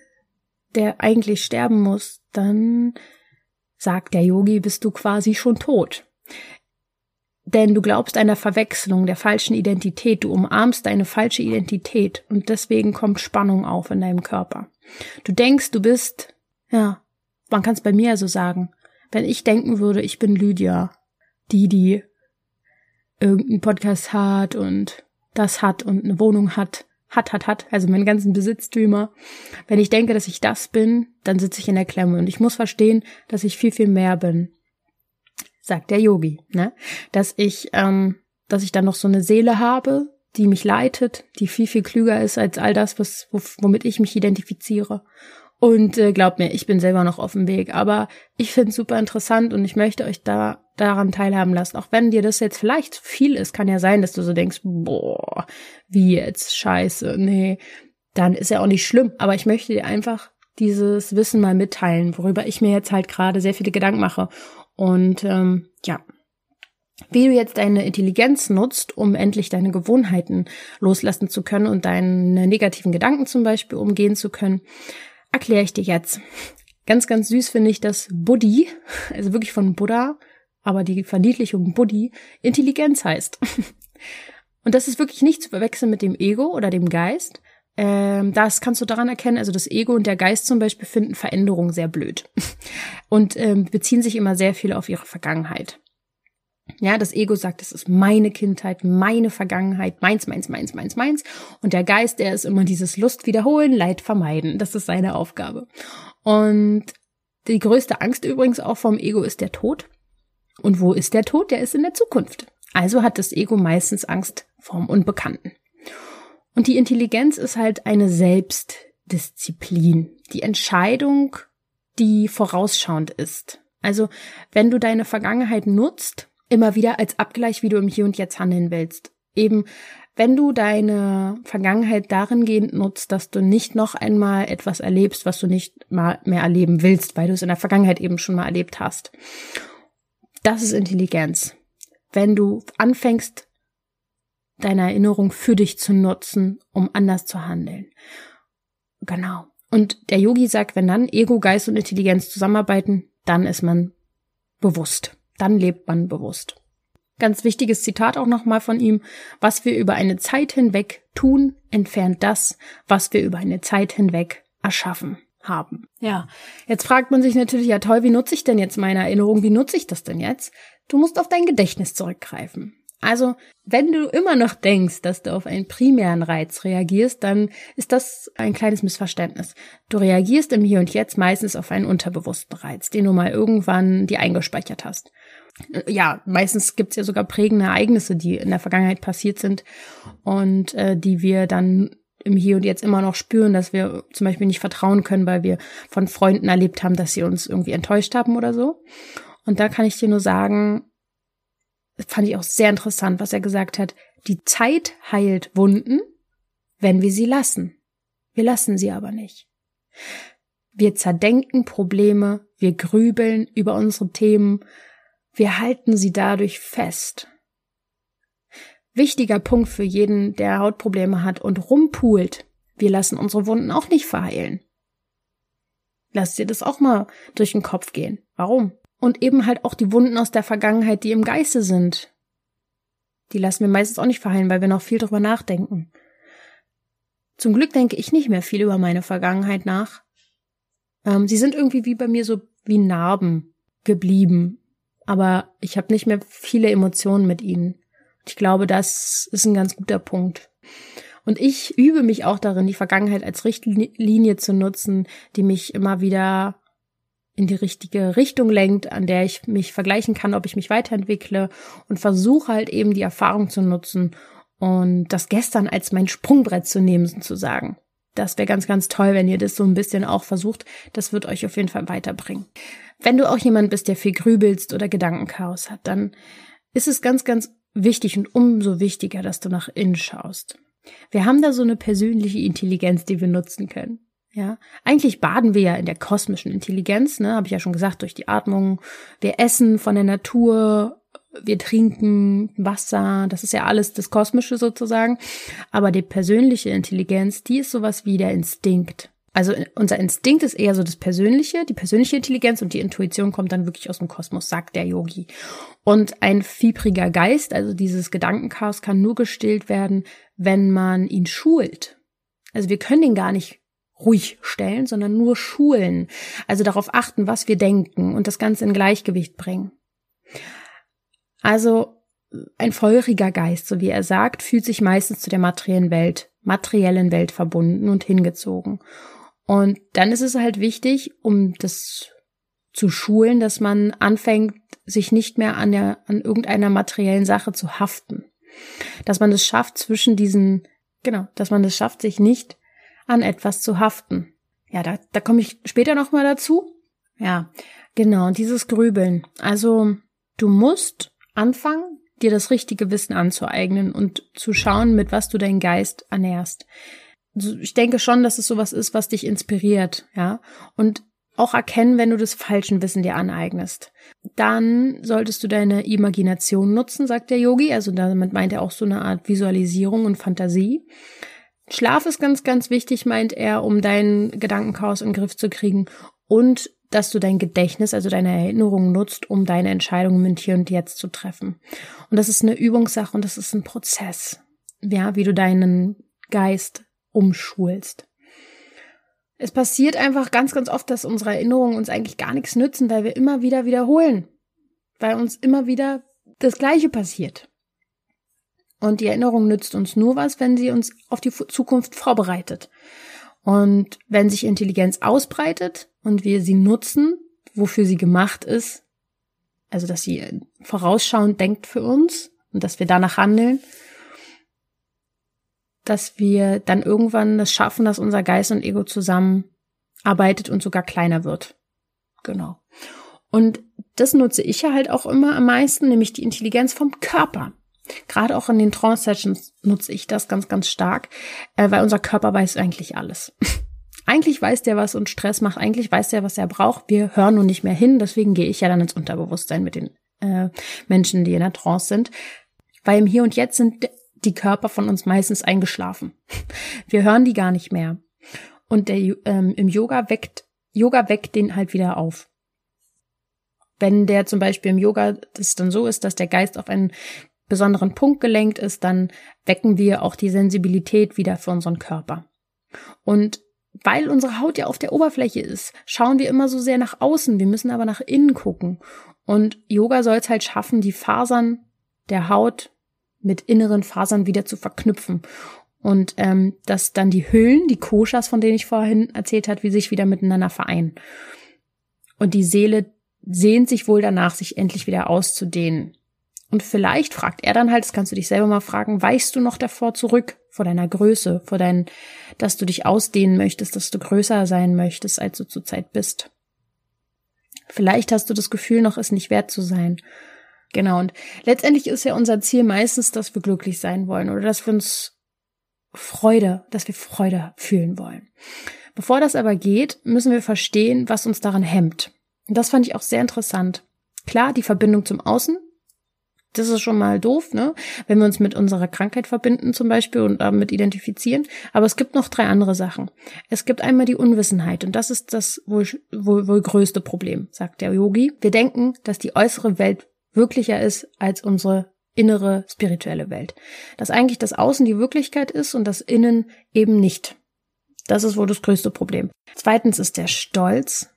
der eigentlich sterben muss, dann sagt der Yogi, bist du quasi schon tot. Denn du glaubst einer Verwechslung, der falschen Identität, du umarmst deine falsche Identität und deswegen kommt Spannung auf in deinem Körper. Du denkst, du bist, ja, man kann es bei mir also sagen, wenn ich denken würde, ich bin Lydia, die, die irgendeinen Podcast hat und das hat und eine Wohnung hat, hat, hat, hat, also meine ganzen Besitztümer. Wenn ich denke, dass ich das bin, dann sitze ich in der Klemme und ich muss verstehen, dass ich viel, viel mehr bin. Sagt der Yogi, ne? Dass ich, ähm, dass ich dann noch so eine Seele habe, die mich leitet, die viel, viel klüger ist als all das, was, womit ich mich identifiziere. Und äh, glaubt mir, ich bin selber noch auf dem Weg. Aber ich finde es super interessant und ich möchte euch da daran teilhaben lassen. Auch wenn dir das jetzt vielleicht zu viel ist, kann ja sein, dass du so denkst, boah, wie jetzt, scheiße, nee, dann ist ja auch nicht schlimm. Aber ich möchte dir einfach dieses Wissen mal mitteilen, worüber ich mir jetzt halt gerade sehr viele Gedanken mache. Und ähm, ja, wie du jetzt deine Intelligenz nutzt, um endlich deine Gewohnheiten loslassen zu können und deine negativen Gedanken zum Beispiel umgehen zu können, erkläre ich dir jetzt. Ganz, ganz süß finde ich, dass Buddy, also wirklich von Buddha, aber die Verniedlichung Buddy, Intelligenz heißt. Und das ist wirklich nicht zu verwechseln mit dem Ego oder dem Geist. Ähm, das kannst du daran erkennen, also das Ego und der Geist zum Beispiel finden Veränderungen sehr blöd und ähm, beziehen sich immer sehr viel auf ihre Vergangenheit. Ja, das Ego sagt, es ist meine Kindheit, meine Vergangenheit, meins, meins, meins, meins, meins. Und der Geist, der ist immer dieses Lust wiederholen, Leid vermeiden. Das ist seine Aufgabe. Und die größte Angst übrigens auch vom Ego ist der Tod. Und wo ist der Tod? Der ist in der Zukunft. Also hat das Ego meistens Angst vorm Unbekannten. Und die Intelligenz ist halt eine Selbstdisziplin. Die Entscheidung, die vorausschauend ist. Also, wenn du deine Vergangenheit nutzt, immer wieder als Abgleich, wie du im Hier und Jetzt handeln willst. Eben, wenn du deine Vergangenheit darin gehend nutzt, dass du nicht noch einmal etwas erlebst, was du nicht mal mehr erleben willst, weil du es in der Vergangenheit eben schon mal erlebt hast. Das ist Intelligenz. Wenn du anfängst, deine Erinnerung für dich zu nutzen, um anders zu handeln. Genau. Und der Yogi sagt, wenn dann Ego, Geist und Intelligenz zusammenarbeiten, dann ist man bewusst. Dann lebt man bewusst. Ganz wichtiges Zitat auch nochmal von ihm. Was wir über eine Zeit hinweg tun, entfernt das, was wir über eine Zeit hinweg erschaffen haben. Ja, jetzt fragt man sich natürlich, ja toll, wie nutze ich denn jetzt meine Erinnerung? Wie nutze ich das denn jetzt? Du musst auf dein Gedächtnis zurückgreifen. Also, wenn du immer noch denkst, dass du auf einen primären Reiz reagierst, dann ist das ein kleines Missverständnis. Du reagierst im Hier und Jetzt meistens auf einen unterbewussten Reiz, den du mal irgendwann dir eingespeichert hast. Ja, meistens gibt's ja sogar prägende Ereignisse, die in der Vergangenheit passiert sind und äh, die wir dann im Hier und Jetzt immer noch spüren, dass wir zum Beispiel nicht vertrauen können, weil wir von Freunden erlebt haben, dass sie uns irgendwie enttäuscht haben oder so. Und da kann ich dir nur sagen, das fand ich auch sehr interessant, was er gesagt hat. Die Zeit heilt Wunden, wenn wir sie lassen. Wir lassen sie aber nicht. Wir zerdenken Probleme, wir grübeln über unsere Themen, wir halten sie dadurch fest. Wichtiger Punkt für jeden, der Hautprobleme hat und rumpult. Wir lassen unsere Wunden auch nicht verheilen. Lass dir das auch mal durch den Kopf gehen. Warum? Und eben halt auch die Wunden aus der Vergangenheit, die im Geiste sind. Die lassen wir meistens auch nicht verheilen, weil wir noch viel drüber nachdenken. Zum Glück denke ich nicht mehr viel über meine Vergangenheit nach. Ähm, sie sind irgendwie wie bei mir so wie Narben geblieben. Aber ich habe nicht mehr viele Emotionen mit ihnen. Ich glaube, das ist ein ganz guter Punkt. Und ich übe mich auch darin, die Vergangenheit als Richtlinie zu nutzen, die mich immer wieder in die richtige Richtung lenkt, an der ich mich vergleichen kann, ob ich mich weiterentwickle und versuche halt eben die Erfahrung zu nutzen und das gestern als mein Sprungbrett zu nehmen, sozusagen. Das wäre ganz, ganz toll, wenn ihr das so ein bisschen auch versucht. Das wird euch auf jeden Fall weiterbringen. Wenn du auch jemand bist, der viel grübelst oder Gedankenchaos hat, dann ist es ganz, ganz wichtig und umso wichtiger, dass du nach innen schaust. Wir haben da so eine persönliche Intelligenz, die wir nutzen können. Ja, eigentlich baden wir ja in der kosmischen Intelligenz, ne, habe ich ja schon gesagt, durch die Atmung. Wir essen von der Natur, wir trinken Wasser, das ist ja alles das Kosmische sozusagen. Aber die persönliche Intelligenz, die ist sowas wie der Instinkt. Also unser Instinkt ist eher so das Persönliche, die persönliche Intelligenz und die Intuition kommt dann wirklich aus dem Kosmos, sagt der Yogi. Und ein fiebriger Geist, also dieses Gedankenchaos, kann nur gestillt werden, wenn man ihn schult. Also wir können ihn gar nicht ruhig stellen, sondern nur schulen. Also darauf achten, was wir denken und das Ganze in Gleichgewicht bringen. Also ein feuriger Geist, so wie er sagt, fühlt sich meistens zu der materiellen Welt materiellen Welt verbunden und hingezogen. Und dann ist es halt wichtig, um das zu schulen, dass man anfängt, sich nicht mehr an, der, an irgendeiner materiellen Sache zu haften. Dass man es schafft, zwischen diesen, genau, dass man es schafft, sich nicht an etwas zu haften. Ja, da, da komme ich später nochmal dazu. Ja, genau, dieses Grübeln. Also, du musst anfangen, dir das richtige Wissen anzueignen und zu schauen, mit was du deinen Geist ernährst. Ich denke schon, dass es sowas ist, was dich inspiriert, ja. Und auch erkennen, wenn du das falschen Wissen dir aneignest. Dann solltest du deine Imagination nutzen, sagt der Yogi. Also damit meint er auch so eine Art Visualisierung und Fantasie. Schlaf ist ganz, ganz wichtig, meint er, um deinen Gedankenchaos in den Griff zu kriegen und dass du dein Gedächtnis, also deine Erinnerungen nutzt, um deine Entscheidungen mit Hier und Jetzt zu treffen. Und das ist eine Übungssache und das ist ein Prozess, ja, wie du deinen Geist umschulst. Es passiert einfach ganz, ganz oft, dass unsere Erinnerungen uns eigentlich gar nichts nützen, weil wir immer wieder wiederholen, weil uns immer wieder das Gleiche passiert. Und die Erinnerung nützt uns nur was, wenn sie uns auf die Zukunft vorbereitet. Und wenn sich Intelligenz ausbreitet und wir sie nutzen, wofür sie gemacht ist, also dass sie vorausschauend denkt für uns und dass wir danach handeln, dass wir dann irgendwann das schaffen, dass unser Geist und Ego zusammenarbeitet und sogar kleiner wird. Genau. Und das nutze ich ja halt auch immer am meisten, nämlich die Intelligenz vom Körper. Gerade auch in den Trance-Sessions nutze ich das ganz, ganz stark, äh, weil unser Körper weiß eigentlich alles. eigentlich weiß der, was uns Stress macht, eigentlich weiß der, was er braucht. Wir hören nur nicht mehr hin, deswegen gehe ich ja dann ins Unterbewusstsein mit den äh, Menschen, die in der Trance sind. Weil im Hier und Jetzt sind die Körper von uns meistens eingeschlafen. Wir hören die gar nicht mehr. Und der, ähm, im Yoga weckt, Yoga weckt den halt wieder auf. Wenn der zum Beispiel im Yoga das dann so ist, dass der Geist auf einen besonderen Punkt gelenkt ist, dann wecken wir auch die Sensibilität wieder für unseren Körper. Und weil unsere Haut ja auf der Oberfläche ist, schauen wir immer so sehr nach außen, wir müssen aber nach innen gucken. Und Yoga soll es halt schaffen, die Fasern der Haut mit inneren Fasern wieder zu verknüpfen. Und ähm, dass dann die Hüllen, die Koshas, von denen ich vorhin erzählt hat, wie sich wieder miteinander vereinen. Und die Seele sehnt sich wohl danach, sich endlich wieder auszudehnen. Und vielleicht fragt er dann halt, das kannst du dich selber mal fragen, weichst du noch davor zurück, vor deiner Größe, vor dein, dass du dich ausdehnen möchtest, dass du größer sein möchtest, als du zurzeit bist. Vielleicht hast du das Gefühl noch, es nicht wert zu sein. Genau, und letztendlich ist ja unser Ziel meistens, dass wir glücklich sein wollen oder dass wir uns Freude, dass wir Freude fühlen wollen. Bevor das aber geht, müssen wir verstehen, was uns daran hemmt. Und das fand ich auch sehr interessant. Klar, die Verbindung zum Außen, das ist schon mal doof, ne? Wenn wir uns mit unserer Krankheit verbinden zum Beispiel und damit identifizieren. Aber es gibt noch drei andere Sachen. Es gibt einmal die Unwissenheit und das ist das wohl, wohl, wohl größte Problem, sagt der Yogi. Wir denken, dass die äußere Welt wirklicher ist als unsere innere spirituelle Welt. Dass eigentlich das Außen die Wirklichkeit ist und das Innen eben nicht. Das ist wohl das größte Problem. Zweitens ist der Stolz.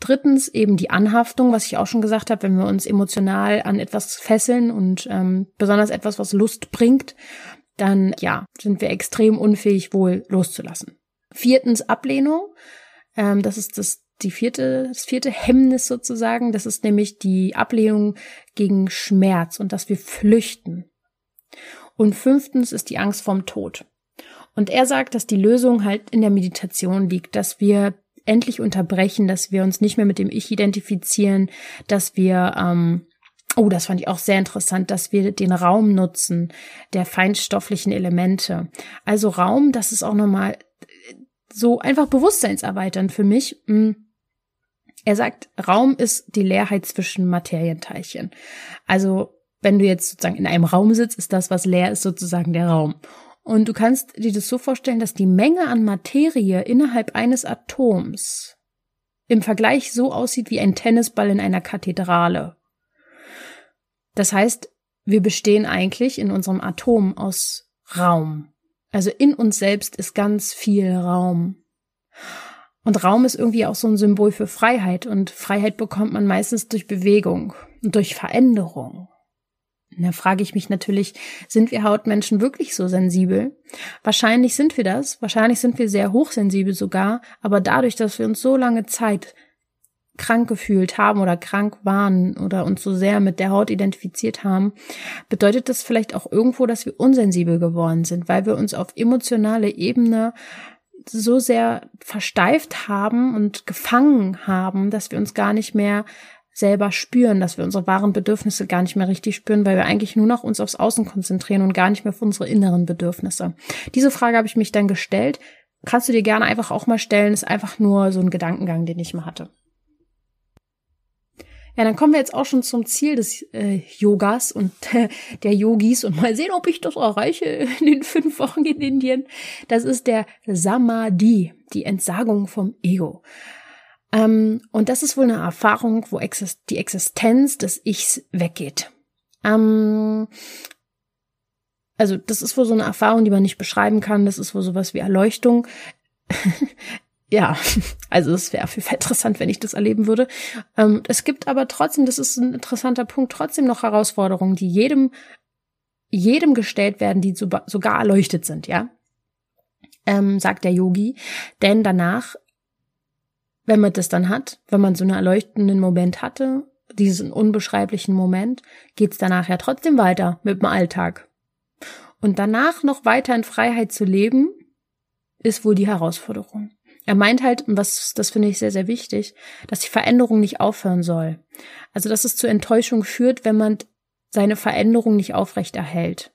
Drittens eben die Anhaftung, was ich auch schon gesagt habe, wenn wir uns emotional an etwas fesseln und ähm, besonders etwas, was Lust bringt, dann ja, sind wir extrem unfähig, wohl loszulassen. Viertens Ablehnung. Ähm, das ist das die vierte, das vierte Hemmnis sozusagen. Das ist nämlich die Ablehnung gegen Schmerz und dass wir flüchten. Und fünftens ist die Angst vorm Tod. Und er sagt, dass die Lösung halt in der Meditation liegt, dass wir endlich unterbrechen, dass wir uns nicht mehr mit dem Ich identifizieren, dass wir, ähm, oh, das fand ich auch sehr interessant, dass wir den Raum nutzen der feinstofflichen Elemente. Also Raum, das ist auch nochmal so einfach bewusstseinserweiternd für mich. Hm. Er sagt, Raum ist die Leerheit zwischen Materienteilchen. Also wenn du jetzt sozusagen in einem Raum sitzt, ist das, was leer ist, sozusagen der Raum. Und du kannst dir das so vorstellen, dass die Menge an Materie innerhalb eines Atoms im Vergleich so aussieht wie ein Tennisball in einer Kathedrale. Das heißt, wir bestehen eigentlich in unserem Atom aus Raum. Also in uns selbst ist ganz viel Raum. Und Raum ist irgendwie auch so ein Symbol für Freiheit. Und Freiheit bekommt man meistens durch Bewegung und durch Veränderung. Da frage ich mich natürlich, sind wir Hautmenschen wirklich so sensibel? Wahrscheinlich sind wir das, wahrscheinlich sind wir sehr hochsensibel sogar, aber dadurch, dass wir uns so lange Zeit krank gefühlt haben oder krank waren oder uns so sehr mit der Haut identifiziert haben, bedeutet das vielleicht auch irgendwo, dass wir unsensibel geworden sind, weil wir uns auf emotionale Ebene so sehr versteift haben und gefangen haben, dass wir uns gar nicht mehr selber spüren, dass wir unsere wahren Bedürfnisse gar nicht mehr richtig spüren, weil wir eigentlich nur noch uns aufs Außen konzentrieren und gar nicht mehr auf unsere inneren Bedürfnisse. Diese Frage habe ich mich dann gestellt. Kannst du dir gerne einfach auch mal stellen, ist einfach nur so ein Gedankengang, den ich mal hatte. Ja, dann kommen wir jetzt auch schon zum Ziel des äh, Yogas und äh, der Yogis und mal sehen, ob ich das erreiche in den fünf Wochen in Indien. Das ist der Samadhi, die Entsagung vom Ego. Ähm, und das ist wohl eine Erfahrung, wo exist die Existenz des Ichs weggeht. Ähm, also das ist wohl so eine Erfahrung, die man nicht beschreiben kann. Das ist wohl sowas wie Erleuchtung. ja, also es wäre für interessant, wenn ich das erleben würde. Ähm, es gibt aber trotzdem, das ist ein interessanter Punkt, trotzdem noch Herausforderungen, die jedem, jedem gestellt werden, die sogar erleuchtet sind, ja. Ähm, sagt der Yogi. Denn danach, wenn man das dann hat, wenn man so einen erleuchtenden Moment hatte, diesen unbeschreiblichen Moment, geht's danach ja trotzdem weiter mit dem Alltag. Und danach noch weiter in Freiheit zu leben, ist wohl die Herausforderung. Er meint halt, was, das finde ich sehr, sehr wichtig, dass die Veränderung nicht aufhören soll. Also, dass es zu Enttäuschung führt, wenn man seine Veränderung nicht aufrechterhält.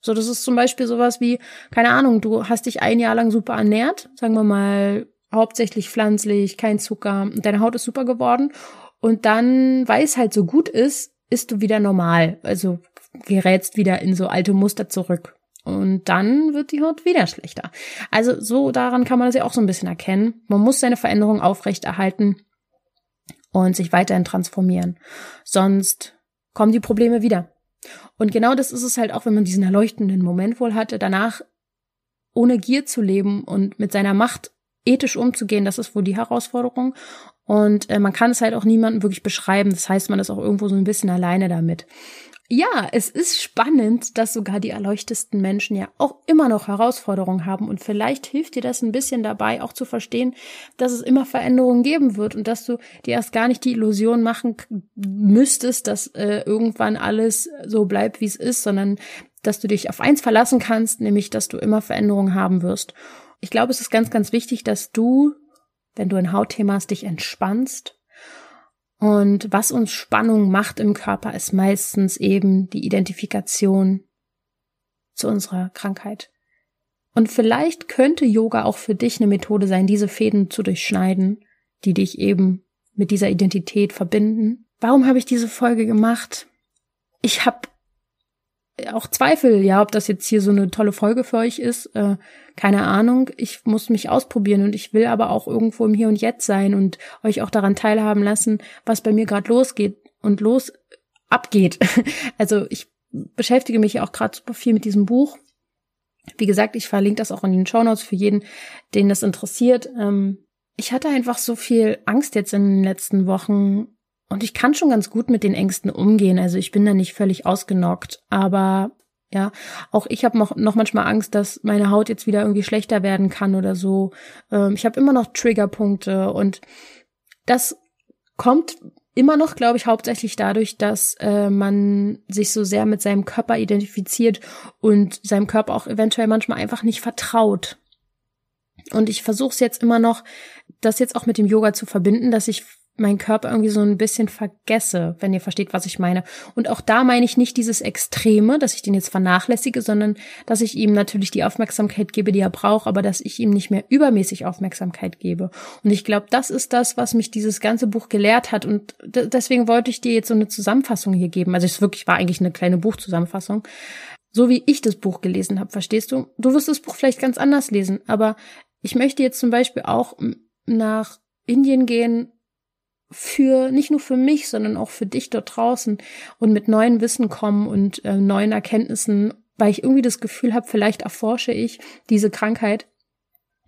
So, das ist zum Beispiel sowas wie, keine Ahnung, du hast dich ein Jahr lang super ernährt, sagen wir mal, hauptsächlich pflanzlich, kein Zucker, deine Haut ist super geworden. Und dann, weil es halt so gut ist, ist du wieder normal. Also gerätst wieder in so alte Muster zurück. Und dann wird die Haut wieder schlechter. Also so daran kann man das ja auch so ein bisschen erkennen. Man muss seine Veränderung aufrechterhalten und sich weiterhin transformieren. Sonst kommen die Probleme wieder. Und genau das ist es halt auch, wenn man diesen erleuchtenden Moment wohl hatte, danach ohne Gier zu leben und mit seiner Macht ethisch umzugehen, das ist wohl die Herausforderung. Und äh, man kann es halt auch niemandem wirklich beschreiben. Das heißt, man ist auch irgendwo so ein bisschen alleine damit. Ja, es ist spannend, dass sogar die erleuchtesten Menschen ja auch immer noch Herausforderungen haben und vielleicht hilft dir das ein bisschen dabei, auch zu verstehen, dass es immer Veränderungen geben wird und dass du dir erst gar nicht die Illusion machen müsstest, dass äh, irgendwann alles so bleibt, wie es ist, sondern dass du dich auf eins verlassen kannst, nämlich, dass du immer Veränderungen haben wirst. Ich glaube, es ist ganz, ganz wichtig, dass du, wenn du ein Hautthema hast, dich entspannst und was uns Spannung macht im Körper, ist meistens eben die Identifikation zu unserer Krankheit. Und vielleicht könnte Yoga auch für dich eine Methode sein, diese Fäden zu durchschneiden, die dich eben mit dieser Identität verbinden. Warum habe ich diese Folge gemacht? Ich habe auch Zweifel, ja, ob das jetzt hier so eine tolle Folge für euch ist. Äh, keine Ahnung. Ich muss mich ausprobieren und ich will aber auch irgendwo im Hier und Jetzt sein und euch auch daran teilhaben lassen, was bei mir gerade losgeht und los abgeht. Also ich beschäftige mich auch gerade super viel mit diesem Buch. Wie gesagt, ich verlinke das auch in den Show Notes für jeden, den das interessiert. Ähm, ich hatte einfach so viel Angst jetzt in den letzten Wochen und ich kann schon ganz gut mit den Ängsten umgehen. Also ich bin da nicht völlig ausgenockt. Aber ja, auch ich habe noch, noch manchmal Angst, dass meine Haut jetzt wieder irgendwie schlechter werden kann oder so. Ähm, ich habe immer noch Triggerpunkte und das kommt immer noch, glaube ich, hauptsächlich dadurch, dass äh, man sich so sehr mit seinem Körper identifiziert und seinem Körper auch eventuell manchmal einfach nicht vertraut. Und ich versuche es jetzt immer noch, das jetzt auch mit dem Yoga zu verbinden, dass ich meinen Körper irgendwie so ein bisschen vergesse, wenn ihr versteht, was ich meine. Und auch da meine ich nicht dieses Extreme, dass ich den jetzt vernachlässige, sondern dass ich ihm natürlich die Aufmerksamkeit gebe, die er braucht, aber dass ich ihm nicht mehr übermäßig Aufmerksamkeit gebe. Und ich glaube, das ist das, was mich dieses ganze Buch gelehrt hat. Und deswegen wollte ich dir jetzt so eine Zusammenfassung hier geben. Also es wirklich war eigentlich eine kleine Buchzusammenfassung. So wie ich das Buch gelesen habe, verstehst du? Du wirst das Buch vielleicht ganz anders lesen, aber ich möchte jetzt zum Beispiel auch nach Indien gehen für nicht nur für mich, sondern auch für dich dort draußen und mit neuen Wissen kommen und äh, neuen Erkenntnissen, weil ich irgendwie das Gefühl habe, vielleicht erforsche ich diese Krankheit.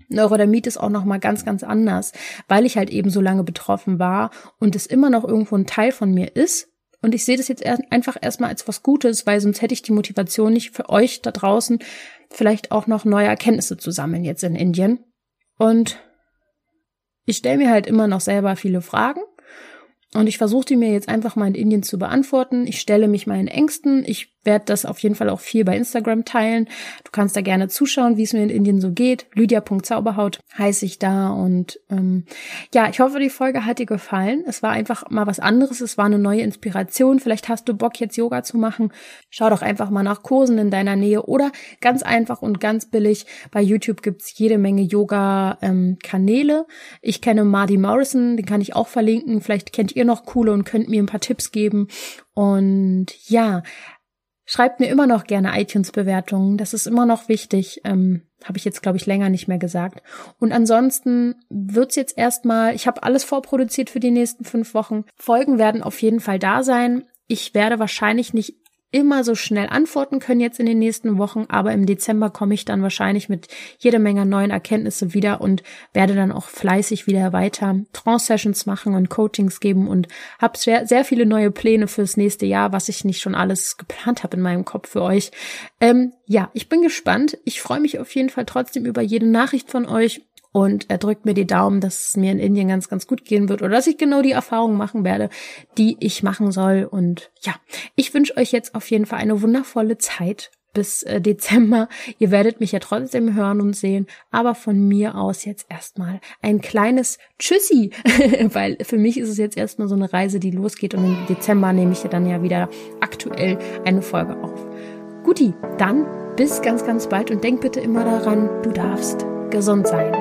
Neurodermit ist auch noch mal ganz ganz anders, weil ich halt eben so lange betroffen war und es immer noch irgendwo ein Teil von mir ist Und ich sehe das jetzt einfach erstmal als was Gutes, weil sonst hätte ich die Motivation nicht für euch da draußen vielleicht auch noch neue Erkenntnisse zu sammeln jetzt in Indien. Und ich stelle mir halt immer noch selber viele Fragen und ich versuche die mir jetzt einfach mal in Indien zu beantworten. Ich stelle mich meinen Ängsten. Ich werde das auf jeden Fall auch viel bei Instagram teilen. Du kannst da gerne zuschauen, wie es mir in Indien so geht. Lydia.zauberhaut heiße ich da. Und ähm, ja, ich hoffe, die Folge hat dir gefallen. Es war einfach mal was anderes. Es war eine neue Inspiration. Vielleicht hast du Bock, jetzt Yoga zu machen. Schau doch einfach mal nach Kursen in deiner Nähe oder ganz einfach und ganz billig. Bei YouTube gibt's jede Menge Yoga-Kanäle. Ähm, ich kenne Marty Morrison, den kann ich auch verlinken. Vielleicht kennt ihr noch coole und könnt mir ein paar Tipps geben. Und ja, Schreibt mir immer noch gerne iTunes-Bewertungen. Das ist immer noch wichtig. Ähm, Habe ich jetzt, glaube ich, länger nicht mehr gesagt. Und ansonsten wird's jetzt erstmal, ich habe alles vorproduziert für die nächsten fünf Wochen. Folgen werden auf jeden Fall da sein. Ich werde wahrscheinlich nicht immer so schnell antworten können jetzt in den nächsten Wochen, aber im Dezember komme ich dann wahrscheinlich mit jeder Menge neuen Erkenntnisse wieder und werde dann auch fleißig wieder weiter Trance-Sessions machen und Coachings geben und habe sehr, sehr viele neue Pläne fürs nächste Jahr, was ich nicht schon alles geplant habe in meinem Kopf für euch. Ähm, ja, ich bin gespannt. Ich freue mich auf jeden Fall trotzdem über jede Nachricht von euch und er drückt mir die Daumen, dass es mir in Indien ganz, ganz gut gehen wird oder dass ich genau die Erfahrungen machen werde, die ich machen soll. Und ja, ich wünsche euch jetzt auf jeden Fall eine wundervolle Zeit bis äh, Dezember. Ihr werdet mich ja trotzdem hören und sehen, aber von mir aus jetzt erstmal ein kleines Tschüssi, weil für mich ist es jetzt erstmal so eine Reise, die losgeht und im Dezember nehme ich ja dann ja wieder aktuell eine Folge auf. Guti, dann bis ganz, ganz bald und denk bitte immer daran, du darfst Gesund sein.